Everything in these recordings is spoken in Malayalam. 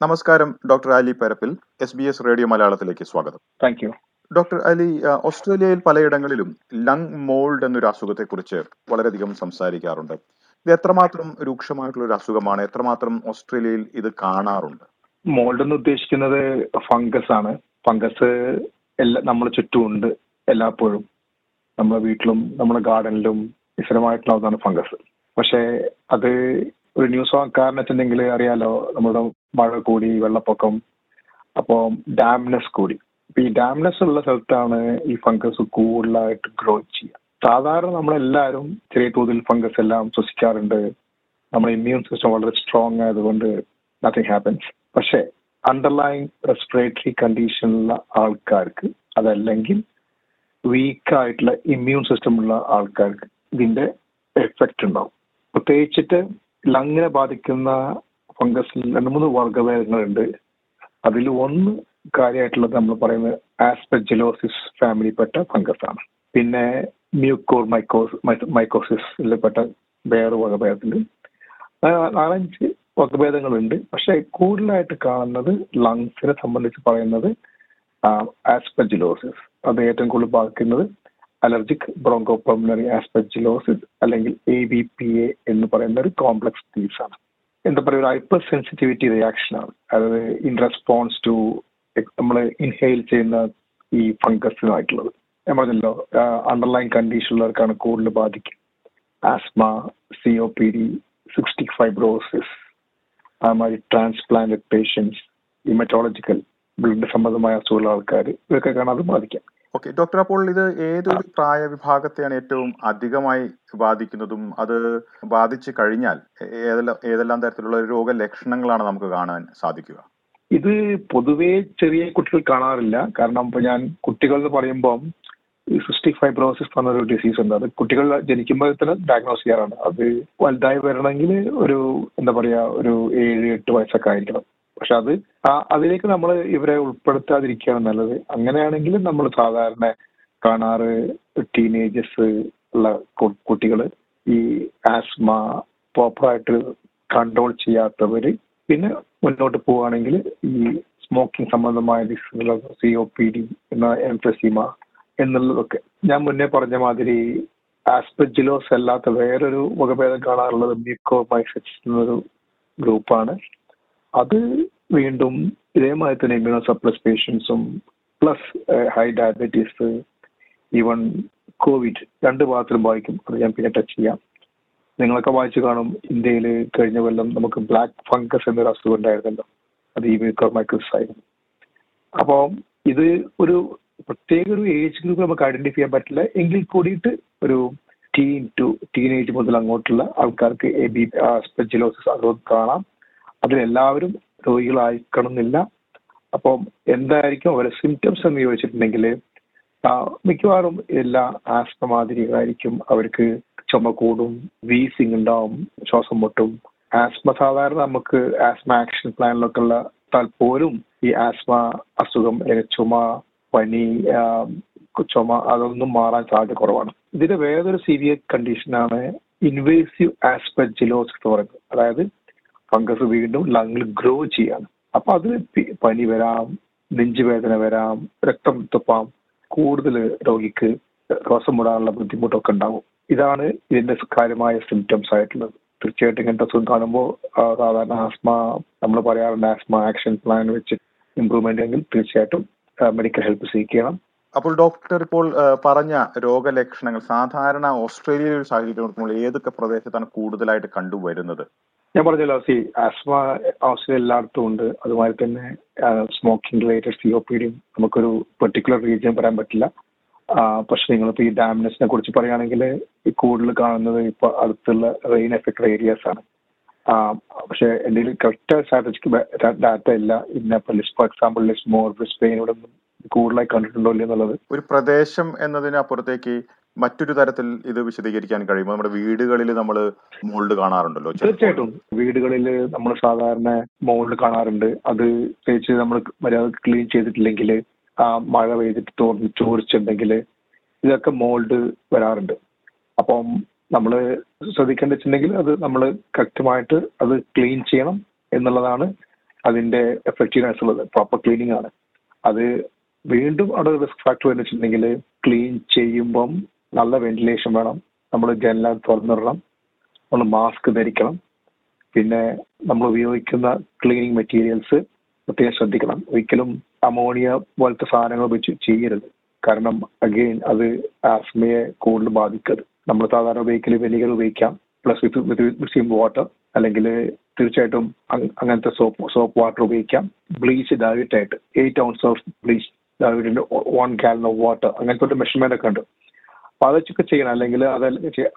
നമസ്കാരം doctor Ali Parappil S B S radio മലയാളത്തിലേക്ക് സ്വാഗതം. താങ്ക് യു ഡോക്ടർ അലി ഓസ്ട്രേലിയയിൽ പലയിടങ്ങളിലും ലങ് മോൾഡ് എന്നൊരു അസുഖത്തെക്കുറിച്ച് വളരെയധികം സംസാരിക്കാറുണ്ട്. ഇത് എത്രമാത്രം രൂക്ഷമായിട്ടുള്ള ഒരു അസുഖമാണ്? എത്രമാത്രം ഓസ്ട്രേലിയയിൽ ഇത് കാണാറുണ്ട്? മോൾഡ് എന്ന് ഉദ്ദേശിക്കുന്നത് ഫംഗസ് ആണ്. ഫംഗസ് എല്ലാ നമ്മുടെ ചുറ്റുമുണ്ട് എല്ലായ്പ്പോഴും. നമ്മുടെ വീട്ടിലും നമ്മുടെ ഗാർഡനിലും സ്ഥിരമായിട്ടുള്ള ഒന്നാണ് ഫംഗസ് പക്ഷേ അത് ഒരു ന്യൂസ് കാരണം വെച്ചിട്ടുണ്ടെങ്കിൽ അറിയാലോ നമ്മുടെ മഴ കൂടി വെള്ളപ്പൊക്കം അപ്പോൾ ഡാംനെസ് കൂടി. അപ്പൊ ഈ ഡാംനെസ് ഉള്ള സ്ഥലത്താണ് ഈ ഫംഗസ് കൂടുതലായിട്ട് ഗ്രോ ചെയ്യുക. സാധാരണ നമ്മളെല്ലാവരും ചെറിയ തോതിൽ ഫംഗസ് എല്ലാം ശ്വസിക്കാറുണ്ട്. നമ്മുടെ ഇമ്മ്യൂൺ സിസ്റ്റം വളരെ സ്ട്രോങ് ആയതുകൊണ്ട് നത്തിങ് ഹാപ്പൻസ് പക്ഷേ അണ്ടർലൈൻ റെസ്പിറേറ്ററി കണ്ടീഷനുള്ള ആൾക്കാർക്ക് അതല്ലെങ്കിൽ വീക്കായിട്ടുള്ള ഇമ്മ്യൂൺ സിസ്റ്റം ഉള്ള ആൾക്കാർക്ക് ഇതിന്റെ എഫക്റ്റ് ഉണ്ടാവും. പ്രത്യേകിച്ചിട്ട് ലങ്ങിനെ ബാധിക്കുന്ന ഫംഗസിൽ രണ്ട് മൂന്ന് വർഗഭേദങ്ങളുണ്ട് അതിൽ ഒന്ന് കാര്യമായിട്ടുള്ളത് നമ്മൾ പറയുന്നത് ആസ്പെജിലോസിസ് ഫാമിലിപ്പെട്ട ഫംഗസ് ആണ് പിന്നെ മ്യൂക്കോർ മൈക്കോസ് മൈക്കോസിസിൽപ്പെട്ട വേറെ വകഭേദത്തിൽ നാലഞ്ച് വകഭേദങ്ങളുണ്ട് പക്ഷെ കൂടുതലായിട്ട് കാണുന്നത് ലങ്സിനെ സംബന്ധിച്ച് പറയുന്നത് ആസ്പെജിലോസിസ് അത് ഏറ്റവും കൂടുതൽ ബാധിക്കുന്നത് അലർജിക് ബ്രോങ്കോ പൾമിനറി ആസ്പെജിലോസിസ് അല്ലെങ്കിൽ എ ബി പി എ എന്ന് പറയുന്ന ഒരു കോംപ്ലക്സ് ഡിസീസ് ആണ്. എന്താ പറയുക ഒരു ഹൈപ്പർ സെൻസിറ്റിവിറ്റി റിയാക്ഷൻ ആണ്. അതായത് ഇൻ റെസ്പോൺസ് ടു നമ്മൾ ഇൻഹെയിൽ ചെയ്യുന്ന ഈ ഫംഗസിനായിട്ടുള്ളത് ഞാൻ പറഞ്ഞല്ലോ അണ്ടർലൈൻ കണ്ടീഷനുള്ളവർക്കാണ് കൂടുതൽ ബാധിക്കുക. Asthma C O P D cystic fibrosis അതുമാതിരി ട്രാൻസ്പ്ലാന്റഡ് പേഷ്യൻസ് ഇമറ്റോളജിക്കൽ ബ്ലഡ് സംബന്ധമായ അസുഖമുള്ള ആൾക്കാർ കാണാതെ ബാധിക്കാം. ഓക്കെ ഡോക്ടർ അപ്പോൾ ഇത് ഏതൊരു പ്രായ വിഭാഗത്തെയാണ് ഏറ്റവും അധികമായി ബാധിക്കുന്നതും അത് ബാധിച്ചു കഴിഞ്ഞാൽ ഏതെല്ലാം ഏതെല്ലാം തരത്തിലുള്ള രോഗലക്ഷണങ്ങളാണ് നമുക്ക് കാണാൻ സാധിക്കുക? ഇത് പൊതുവേ ചെറിയ കുട്ടികൾ കാണാറില്ല. കാരണം ഇപ്പൊ ഞാൻ കുട്ടികൾ എന്ന് പറയുമ്പോൾ സിസ്റ്റിക് ഫൈബ്രോസിസ് പറഞ്ഞൊരു ഡിസീസ് ഉണ്ട്. അത് കുട്ടികൾ ജനിക്കുമ്പോൾ തന്നെ ഡയഗ്നോസ് ചെയ്യാറാണ്. അത് വലുതായി വരണമെങ്കിൽ ഒരു എന്താ പറയാ ഒരു ഏഴ് എട്ട് വയസ്സൊക്കെ ആയിരിക്കണം. പക്ഷെ അത് അതിലേക്ക് നമ്മൾ ഇവരെ ഉൾപ്പെടുത്താതിരിക്കുകയാണ് നല്ലത്. അങ്ങനെയാണെങ്കിൽ നമ്മൾ സാധാരണ കാണാറ് ടീനേജേഴ്സ് ഉള്ള കുട്ടികൾ ഈ ആസ്മ പ്രോപ്പറായിട്ട് കൺട്രോൾ ചെയ്യാത്തവര് പിന്നെ മുന്നോട്ട് പോവുകയാണെങ്കിൽ ഈ സ്മോക്കിംഗ് സംബന്ധമായ സി ഒ പി ഡി എന്ന എംഫെസിമ എന്നുള്ളതൊക്കെ. ഞാൻ മുന്നേ പറഞ്ഞ മാതിരി ആസ്പെജിലോസ് അല്ലാത്ത വേറൊരു വകഭേദം കാണാറുള്ളത് മ്യൂക്കോമൈസിസ് എന്നൊരു ഗ്രൂപ്പാണ് അത് വീണ്ടും ഇതേമാതിരി തന്നെ immuno പേഷ്യൻസും plus high diabetes even COVID രണ്ട് ഭാഗത്തിലും ബാധിക്കും. അത് ഞാൻ പിന്നെ ടച്ച് ചെയ്യാം. നിങ്ങളൊക്കെ വായിച്ചു കാണും ഇന്ത്യയിൽ കഴിഞ്ഞ കൊല്ലം നമുക്ക് ബ്ലാക്ക് ഫംഗസ് എന്നൊരു അസുഖം ഉണ്ടായിരുന്നല്ലോ. അത് ഈ മൈക്രോമൈക്രോസ് ആയിരുന്നു. അപ്പോൾ ഇത് ഒരു പ്രത്യേക ഒരു ഏജ് ഗ്രൂപ്പ് നമുക്ക് ഐഡന്റിഫൈ ചെയ്യാൻ പറ്റില്ല. എങ്കിൽ കൂടിയിട്ട് ഒരു ടീൻ ടു ടീനേജ് മുതൽ അങ്ങോട്ടുള്ള ആൾക്കാർക്ക് എ ബി സ്പെജിലോസിസ് അത് കാണാം. അതിലെല്ലാവരും രോഗികളായിക്കണമെന്നില്ല. അപ്പം എന്തായിരിക്കും അവരെ സിംറ്റംസ് എന്ന് ചോദിച്ചിട്ടുണ്ടെങ്കിൽ മിക്കവാറും എല്ലാ ആസ്മ മാതിരികളായിരിക്കും അവർക്ക് ചുമ കൂടും വീസിങ് ഉണ്ടാവും ശ്വാസം മുട്ടും. ആസ്മ സാധാരണ നമുക്ക് ആസ്മ ആക്ഷൻ പ്ലാനിലൊക്കെ ഉള്ള പോലും ഈ ആസ്മ അസുഖം ചുമ പനി ചുമ അതൊന്നും മാറാൻ സാധ്യത കുറവാണ്. ഇതിന്റെ വേറൊരു സീരിയസ് കണ്ടീഷനാണ് ഇൻവേസീവ് ആസ്പെജിലോസ് എന്ന് പറയുന്നത്. അതായത് ഫംഗസ് വീണ്ടും ലങ്ങിൽ ഗ്രോ ചെയ്യാണ്. അപ്പൊ അത് പനി വരാം നെഞ്ചുവേദന വരാം രക്തം തുപ്പാം കൂടുതൽ രോഗിക്ക് ശ്വാസം മുടാനുള്ള ബുദ്ധിമുട്ടൊക്കെ ഉണ്ടാവും ഇതാണ് ഇതിന്റെ കാര്യമായ സിംറ്റംസ് ആയിട്ടുള്ളത്. തീർച്ചയായിട്ടും ഇങ്ങനത്തെ അസുഖം കാണുമ്പോൾ സാധാരണ ആസ്മ നമ്മൾ പറയാറുണ്ട് ആസ്മ ആക്ഷൻ പ്ലാൻ വെച്ച് ഇമ്പ്രൂവ്മെന്റ് എങ്കിൽ തീർച്ചയായിട്ടും മെഡിക്കൽ ഹെൽപ്പ് സ്വീകരിക്കണം അപ്പോൾ ഡോക്ടർ ഇപ്പോൾ പറഞ്ഞ രോഗലക്ഷണങ്ങൾ സാധാരണ ഓസ്ട്രേലിയയിൽ സാഹചര്യം നോക്കുമ്പോൾ ഏതൊക്കെ പ്രദേശത്താണ് കൂടുതലായിട്ട് കണ്ടുവരുന്നത്? ഞാൻ പറഞ്ഞല്ലോ സി ആസ്മ ആവശ്യം എല്ലായിടത്തും ഉണ്ട്. അതുമാതിരി തന്നെ smoking related C O P ഡിയും നമുക്കൊരു പെർട്ടിക്കുലർ റീജിയൻ പറയാൻ പറ്റില്ല. പക്ഷെ നിങ്ങളിപ്പോൾ ഈ ഡാമിനസിനെ കുറിച്ച് പറയുകയാണെങ്കിൽ കൂടുതൽ കാണുന്നത് ഇപ്പൊ അടുത്തുള്ള റെയിൻ എഫക്റ്റഡ് ഏരിയാസ് ആണ്. പക്ഷേ എന്റെ കറക്റ്റ് സ്ട്രാറ്റജിക്ക് ഡാറ്റ ഇല്ല. List for example list more ബ്രിസ്പെയിനോടൊന്നും കൂടുതലായി കണ്ടിട്ടുണ്ടോ എന്നുള്ളത്. ഒരു പ്രദേശം എന്നതിനപ്പുറത്തേക്ക് മറ്റൊരു തരത്തിൽ ഇത് വിശദീകരിക്കാൻ കഴിയുമോ? നമ്മുടെ വീടുകളിൽ നമ്മൾ മോൾഡ് കാണാറുണ്ടല്ലോ. തീർച്ചയായിട്ടും. വീടുകളിൽ നമ്മൾ സാധാരണ മോൾഡ് കാണാറുണ്ട്. അത് തേച്ച് നമ്മൾ മര്യാദ ക്ലീൻ ചെയ്തിട്ടില്ലെങ്കിൽ ആ മഴ പെയ്തിട്ട് തോന്നി ചോദിച്ചിട്ടുണ്ടെങ്കിൽ ഇതൊക്കെ മോൾഡ് വരാറുണ്ട്. അപ്പം നമ്മൾ ശ്രദ്ധിക്കേണ്ട അത് നമ്മൾ കറക്റ്റുമായിട്ട് അത് ക്ലീൻ ചെയ്യണം എന്നുള്ളതാണ് അതിന്റെ എഫക്റ്റീവ്നെസ് ഉള്ളത് പ്രോപ്പർ ക്ലീനിങ് ആണ് അത് വീണ്ടും അവിടെ റിസ്ക് ഫാക്ടർ എന്ന് വെച്ചിട്ടുണ്ടെങ്കിൽ ക്ലീൻ ചെയ്യുമ്പം നല്ല വെന്റിലേഷൻ വേണം. നമ്മൾ ജനല തുറന്നിടണം. നമ്മൾ മാസ്ക് ധരിക്കണം. പിന്നെ നമ്മൾ ഉപയോഗിക്കുന്ന ക്ലീനിങ് മെറ്റീരിയൽസ് പ്രത്യേകം ശ്രദ്ധിക്കണം. ഒരിക്കലും അമോണിയ പോലത്തെ സാധനങ്ങൾ വെച്ച് ചെയ്യരുത്. കാരണം അഗെയിൻ അത് ആസ്മയെ കൂടുതൽ ബാധിക്കരുത്. നമ്മൾ സാധാരണ ഉപയോഗിക്കൽ വെനികൾ ഉപയോഗിക്കാം. പ്ലസ് വിത്ത് വിത്ത് വാട്ടർ അല്ലെങ്കിൽ തീർച്ചയായിട്ടും അങ്ങനത്തെ സോപ്പ് സോപ്പ് വാട്ടർ ഉപയോഗിക്കാം. ബ്ലീച്ച് ഡയറ്റ് ആയിട്ട്. Eight ounce of bleach direct one gallon of water അങ്ങനത്തെ ഒരു മെഷർമെന്റ് ഒക്കെ ഉണ്ട്. അപ്പൊ അതൊക്കെ ചെയ്യണം. അല്ലെങ്കിൽ അത്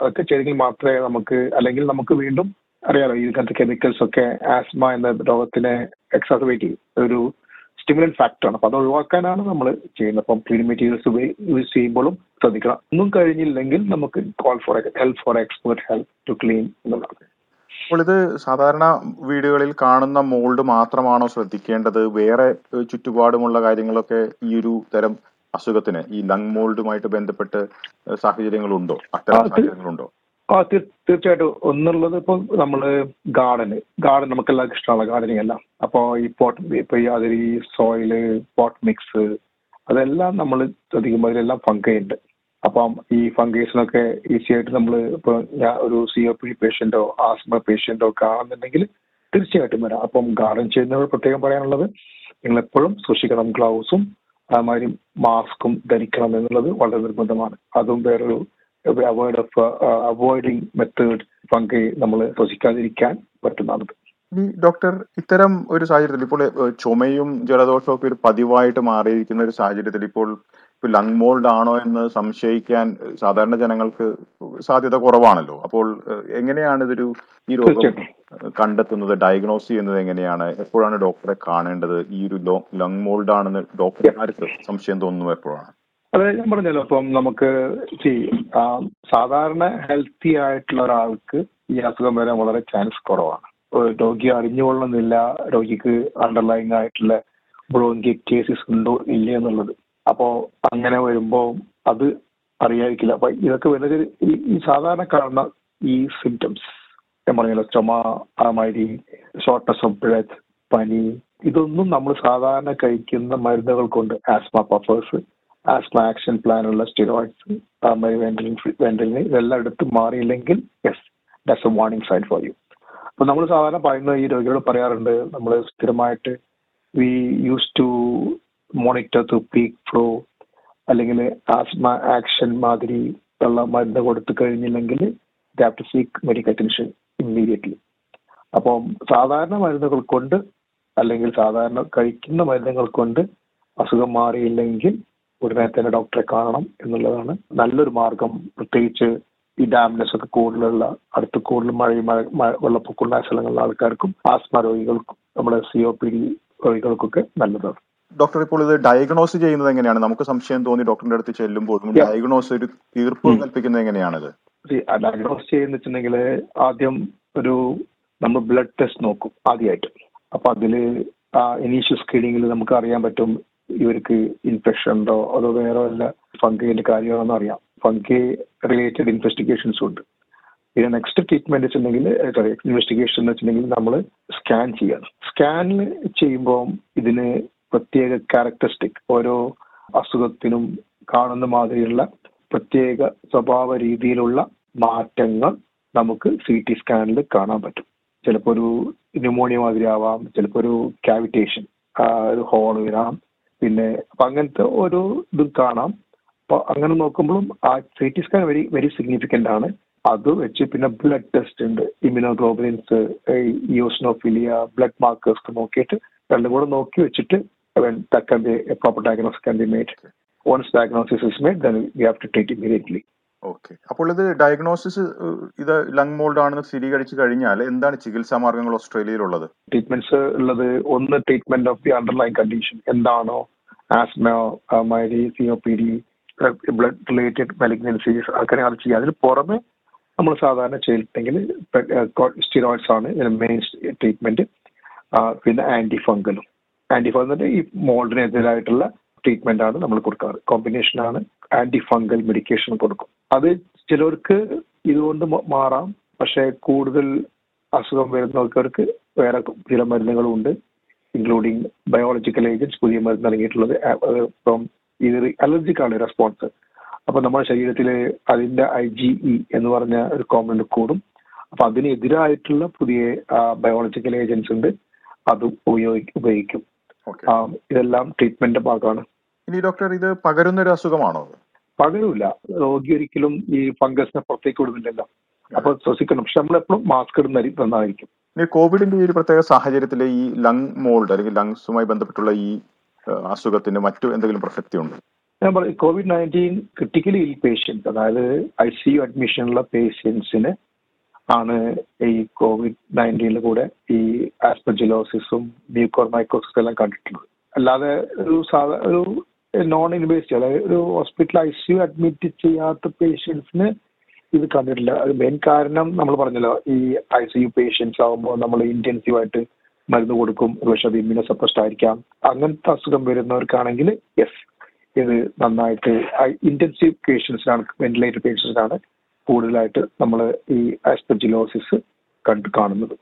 അതൊക്കെ ചെയ്തെങ്കിൽ മാത്രമേ നമുക്ക് അല്ലെങ്കിൽ നമുക്ക് വീണ്ടും അറിയാലോ ഇതിനകത്ത് കെമിക്കൽസ് ഒക്കെ ആസ്മ എന്ന രോഗത്തിനെ എക്സാസബേറ്റ് ചെയ്യും. ഒരു സ്റ്റിമുലൻ ഫാക്ടറാണ് അപ്പൊ അത് ഒഴിവാക്കാനാണ് നമ്മൾ ചെയ്യുന്നത്. അപ്പം ക്ലീൻ മെറ്റീരിയൽസ് യൂസ് ചെയ്യുമ്പോഴും ശ്രദ്ധിക്കണം. ഒന്നും കഴിഞ്ഞില്ലെങ്കിൽ നമുക്ക് call for help for expert help to clean എന്നുള്ളതാണ്. അപ്പോൾ ഇത് സാധാരണ വീടുകളിൽ കാണുന്ന മോൾഡ് മാത്രമാണോ ശ്രദ്ധിക്കേണ്ടത്? വേറെ ചുറ്റുപാടുമുള്ള കാര്യങ്ങളൊക്കെ ഈ ഒരു തരം അസുഖത്തിന് ഈ ലങ് മോൾഡുമായിട്ട് ബന്ധപ്പെട്ട് സാഹചര്യങ്ങളുണ്ടോ? അത്തരം സാഹചര്യങ്ങളുണ്ടോ? ആ തീർ- തീർച്ചയായിട്ടും. ഒന്നുള്ളത് ഇപ്പൊ നമ്മൾ ഗാർഡന് ഗാർഡൻ നമുക്ക് എല്ലാവർക്കും ഇഷ്ടമുള്ള ഗാർഡനിങ് എല്ലാം അപ്പോ ഈ പോട്ട് ഇപ്പൊ ഈ അതിൽ ഈ സോയിൽ പോട്ട് മിക്സ് അതെല്ലാം നമ്മൾ ശ്രദ്ധിക്കുമ്പോൾ അതിലെല്ലാം ഫംഗൈ ഉണ്ട്. അപ്പം ഈ ഫംഗൈസിനൊക്കെ ഈസി ആയിട്ട് നമ്മൾ ഇപ്പൊ ഞാൻ ഒരു സി ഒ പി പേഷ്യന്റോ ആസ്മ പേഷ്യന്റോ ഒക്കെ ആണെന്നുണ്ടെങ്കിൽ തീർച്ചയായിട്ടും വരാം. അപ്പം ഗാർഡൻ ചെയ്യുന്നവർ പ്രത്യേകം പറയാനുള്ളത് നിങ്ങൾ എപ്പോഴും സൂക്ഷിക്കണം ഗ്ലൗസും അതുമാതിരി മാസ്കും ധരിക്കണം എന്നുള്ളത് വളരെ നിർബന്ധമാണ്. അതും വേറൊരു അവോയ്ഡ് ഓഫ് അവോയ്ഡിങ് മെത്തേഡ് പങ്ക് നമ്മൾ ശ്വസിക്കാതിരിക്കാൻ പറ്റുന്നതാണ്. ഇനി ഡോക്ടർ ഇത്തരം ഒരു സാഹചര്യത്തിൽ ഇപ്പോൾ ചുമയും ജലദോഷവും ഒക്കെ ഒരു പതിവായിട്ട് മാറിയിരിക്കുന്ന ഒരു സാഹചര്യത്തിൽ ഇപ്പോൾ ഇപ്പോൾ ലങ് മോൾഡ് ആണോ എന്ന് സംശയിക്കാൻ സാധാരണ ജനങ്ങൾക്ക് സാധ്യത കുറവാണല്ലോ. അപ്പോൾ എങ്ങനെയാണ് ഇതൊരു ഈ രോഗം കണ്ടെത്തുന്നത് ഡയഗ്നോസ് ചെയ്യുന്നത് എങ്ങനെയാണ്? എപ്പോഴാണ് ഡോക്ടറെ കാണേണ്ടത്? ഈ ഒരു ലങ് മോൾഡ് ആണെന്ന് ഡോക്ടർമാർക്ക് സംശയം തോന്നുന്നു എപ്പോഴാണ്? അതെ ഞാൻ പറഞ്ഞല്ലോ അപ്പം നമുക്ക് സാധാരണ ഹെൽത്തി ആയിട്ടുള്ള ഒരാൾക്ക് ഈ അസുഖം വരാൻ വളരെ ചാൻസ് കുറവാണ്. രോഗി അറിഞ്ഞുകൊള്ളുന്നില്ല രോഗിക്ക് അണ്ടർലൈങ് ആയിട്ടുള്ള ബ്രോങ്കിറ്റേസിസ് ഉണ്ടോ ഇല്ല എന്നുള്ളത്. അപ്പോ അങ്ങനെ വരുമ്പോ അത് അറിയാതിരിക്കില്ല. അപ്പൊ ഇതൊക്കെ വരുന്നത് ഈ സാധാരണ കാണുന്ന ഈ സിംറ്റംസ് ഞാൻ പറഞ്ഞല്ലോ ചുമ ആമാതിരി ഷോർട്ട്നെസ് ഓഫ് ബ്രെത്ത് പനി ഇതൊന്നും നമ്മൾ സാധാരണ കഴിക്കുന്ന മരുന്നുകൾ കൊണ്ട് ആസ്മ പഫേഴ്സ് ആസ്മ ആക്ഷൻ പ്ലാനുള്ള സ്റ്റിറോയിഡ്സ് വെന്റലിൻ വെന്റലിന് ഇതെല്ലാം എടുത്ത് മാറിയില്ലെങ്കിൽ yes that's a warning sign for you അപ്പൊ നമ്മൾ സാധാരണ പറയുന്നത് ഈ രോഗികളോട് പറയാറുണ്ട് നമ്മൾ സ്ഥിരമായിട്ട് we use to monitor to peak flow അല്ലെങ്കിൽ ആസ്മ ആക്ഷൻ മാതിരി ഉള്ള മരുന്ന് കൊടുത്തു കഴിഞ്ഞില്ലെങ്കിൽ to seek medical attention immediately അപ്പം സാധാരണ മരുന്നുകൾ കൊണ്ട് അല്ലെങ്കിൽ സാധാരണ കഴിക്കുന്ന മരുന്നുകൾ കൊണ്ട് അസുഖം മാറിയില്ലെങ്കിൽ ഉടനെ തന്നെ ഡോക്ടറെ കാണണം എന്നുള്ളതാണ് നല്ലൊരു മാർഗം. പ്രത്യേകിച്ച് ഈ ഡാമിനസ് ഒക്കെ കൂടുതലുള്ള അടുത്ത് കൂടുതൽ മഴയും മഴ മഴ- വെള്ളപ്പൊക്കമുള്ള സ്ഥലങ്ങളിലെ ആൾക്കാർക്കും ആസ്മ രോഗികൾക്കും നമ്മുടെ സി ഒ പി ഡി രോഗികൾക്കൊക്കെ നല്ലതാണ്. ഡോക്ടർ ഇപ്പോൾ ഇത് ഡയഗ്നോസ് ചെയ്യുന്നത് എങ്ങനെയാണ്? നമുക്ക് സംശയം തോന്നി ഡോക്ടറിന്റെ അടുത്ത് ചെല്ലുമ്പോൾ ഡയഗ്നോസ് ഒരു തീർപ്പ്. കൽപ്പിക്കുന്നത് എങ്ങനെയാണിത്? ഡയഗ്നോസ് ചെയ്യുന്ന വെച്ചിട്ടുണ്ടെങ്കിൽ ആദ്യം ഒരു നമ്മൾ ബ്ലഡ് ടെസ്റ്റ് നോക്കും ആദ്യമായിട്ട് അപ്പൊ അതിൽ ഇനീഷ്യൽ സ്ക്രീനിങ്ങിൽ നമുക്ക് അറിയാൻ പറ്റും ഇവർക്ക് ഇൻഫെക്ഷൻ ഉണ്ടോ അതോ വേറെ വല്ല ഫംഗൈന്റെ കാര്യമാണെന്ന് അറിയാം. ഫംഗൈ റിലേറ്റഡ് ഇൻവെസ്റ്റിഗേഷൻസ് ഉണ്ട്. പിന്നെ നെക്സ്റ്റ് ട്രീറ്റ്മെന്റ് വെച്ചിട്ടുണ്ടെങ്കിൽ സോറി ഇൻവെസ്റ്റിഗേഷൻ എന്ന് വെച്ചിട്ടുണ്ടെങ്കിൽ നമ്മൾ സ്കാൻ ചെയ്യണം. സ്കാനിൽ ചെയ്യുമ്പോൾ ഇതിന് പ്രത്യേക ക്യാരക്ടറിസ്റ്റിക് ഓരോ അസുഖത്തിനും കാണുന്ന മാതിരിയുള്ള പ്രത്യേക സ്വഭാവ രീതിയിലുള്ള മാറ്റങ്ങൾ നമുക്ക് സി ടി സ്കാനിൽ കാണാൻ പറ്റും. ചിലപ്പോൾ ഒരു ന്യൂമോണിയ മാതിരി ആവാം ചിലപ്പോൾ ഒരു കാവിറ്റേഷൻ ഒരു ഹോൾ വരാം. പിന്നെ അപ്പൊ അങ്ങനത്തെ ഓരോ ഇതും കാണാം. അപ്പൊ അങ്ങനെ നോക്കുമ്പോഴും ആ C T scan very very significant ആണ്. അത് വെച്ച് പിന്നെ ബ്ലഡ് ടെസ്റ്റ് ഉണ്ട്. ഇമ്യൂണോഗ്ലോബുലിൻസ് യോസ്നോഫിലിയ ബ്ലഡ് മാർക്കേഴ്സ് നോക്കിയിട്ട് രണ്ടും കൂടെ നോക്കി വെച്ചിട്ട് proper diagnose can be made once diagnosis is made then we have to treat immediately okay അപ്പോൾ ഇത് ഡയഗ്നോസിസ് ഇത് ലങ് മോൾഡ് ആണെന്ന് സ്ഥിരീകരിച്ചു കഴിഞ്ഞാൽ എന്താണ് ചികിത്സാ മാർഗങ്ങൾ ഓസ്ട്രേലിയയിലുള്ളത്? ട്രീറ്റ്മെന്റ്സ് ഉള്ളത് ഒന്ന് treatment of the underlying condition എന്താണോ? Asthma മൈഡി C O P D blood related malignancies അങ്ങനെ അത് ചെയ്യുക അതിന് പുറമെ നമ്മൾ സാധാരണ ചെയ്തിട്ടുണ്ടെങ്കിൽ സ്റ്റിറോയിഡ്സ് ആണ് ഇതിന് മെയിൻ ട്രീറ്റ്മെന്റ് പിന്നെ ആന്റി ഫംഗലും ആന്റി ഫംഗൽ ഈ മോൾഡിനെതിരായിട്ടുള്ള ട്രീറ്റ്മെന്റ് ആണ് നമ്മൾ കൊടുക്കാറ്. കോമ്പിനേഷൻ ആണ് ആന്റി ഫംഗൽ മെഡിക്കേഷൻ കൊടുക്കും. അത് ചിലർക്ക് ഇതുകൊണ്ട് മാറാം. പക്ഷെ കൂടുതൽ അസുഖം വരുന്നവർക്ക് വേറെ ചില മരുന്നുകളും ഉണ്ട് ഇൻക്ലൂഡിങ് ബയോളജിക്കൽ ഏജൻസ് പുതിയ മരുന്ന് ഇറങ്ങിയിട്ടുള്ളത് ഇപ്പം ഇത് അലർജിക്കാണ് റെസ്പോൺസ് അപ്പൊ നമ്മുടെ ശരീരത്തിൽ അതിന്റെ ഐ ജി ഇ എന്ന് പറഞ്ഞ ഒരു കോമ്പൗണ്ട് കൂടും. അപ്പൊ അതിനെതിരായിട്ടുള്ള പുതിയ ബയോളജിക്കൽ ഏജൻസ് ഉണ്ട്. അത് ഉപയോഗി ഉപയോഗിക്കും. ആ, ഇതെല്ലാം ട്രീറ്റ്മെന്റിന്റെ ഭാഗമാണ്. ഇനി ഡോക്ടർ ഇത് പകരുന്ന ഒരു അസുഖമാണോ അത്? പകരമില്ല രോഗി ഒരിക്കലും ഈ ഫംഗസിനെ പുറത്തേക്ക് വിടുന്നില്ലല്ലോ. അപ്പൊ ശ്വസിക്കണം. പക്ഷെ നമ്മളെപ്പോഴും മാസ്ക് ഇടുന്ന നന്നായിരിക്കും. ഇനി കോവിഡിന്റെ ഈ ഒരു പ്രത്യേക സാഹചര്യത്തിൽ ഈ ലങ് മോൾഡ് അല്ലെങ്കിൽ ലങ്സുമായി ബന്ധപ്പെട്ടുള്ള ഈ അസുഖത്തിന് മറ്റു എന്തെങ്കിലും പ്രസക്തി ഉണ്ട്? ഞാൻ പറയും COVID nineteen critically ill patients അതായത് ഐ സി യു അഡ്മിഷനുള്ള പേഷ്യൻസിന് ആണ് ഈ കോവിഡ് നയന്റീനിൽ കൂടെ ഈ ആസ്പെജിലോസിസും മ്യൂക്കോർ മൈക്കോസിസ് എല്ലാം കണ്ടിട്ടുള്ളത്. അല്ലാതെ ഒരു സാധാ ഒരു നോൺ ഇൻവേസീവ് അതായത് ഒരു hospital I C U admit ചെയ്യാത്ത പേഷ്യൻസിന് ഇത് കണ്ടിട്ടില്ല. അത് മെയിൻ കാരണം നമ്മൾ പറഞ്ഞല്ലോ ഈ ഐ സി യു പേഷ്യൻസ് ആകുമ്പോൾ നമ്മൾ ഇന്റൻസീവ് ആയിട്ട് മരുന്ന് കൊടുക്കും. പക്ഷെ അത് ഇമ്മ്യൂണോ സപ്പസ്റ്റ് ആയിരിക്കാം. അങ്ങനത്തെ അസുഖം വരുന്നവർക്കാണെങ്കിൽ യെസ് ഇത് നന്നായിട്ട് ഇന്റൻസീവ് പേഷ്യൻസിനാണ് വെന്റിലേറ്റർ പേഷ്യൻസിനാണ് കൂടുതലായിട്ട് നമ്മൾ ഈ ആസ്പെജിലോസിസ് കണ്ടു കാണുന്നത്.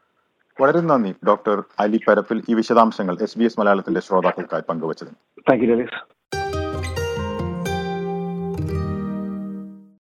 വളരെ നന്ദി ഡോക്ടർ അലി പരപ്പിൽ ഈ വിശദാംശങ്ങൾ എസ് ബി എസ് മലയാളത്തിന്റെ ശ്രോതാക്കൾക്കായി പങ്കുവച്ചത് താങ്ക് യു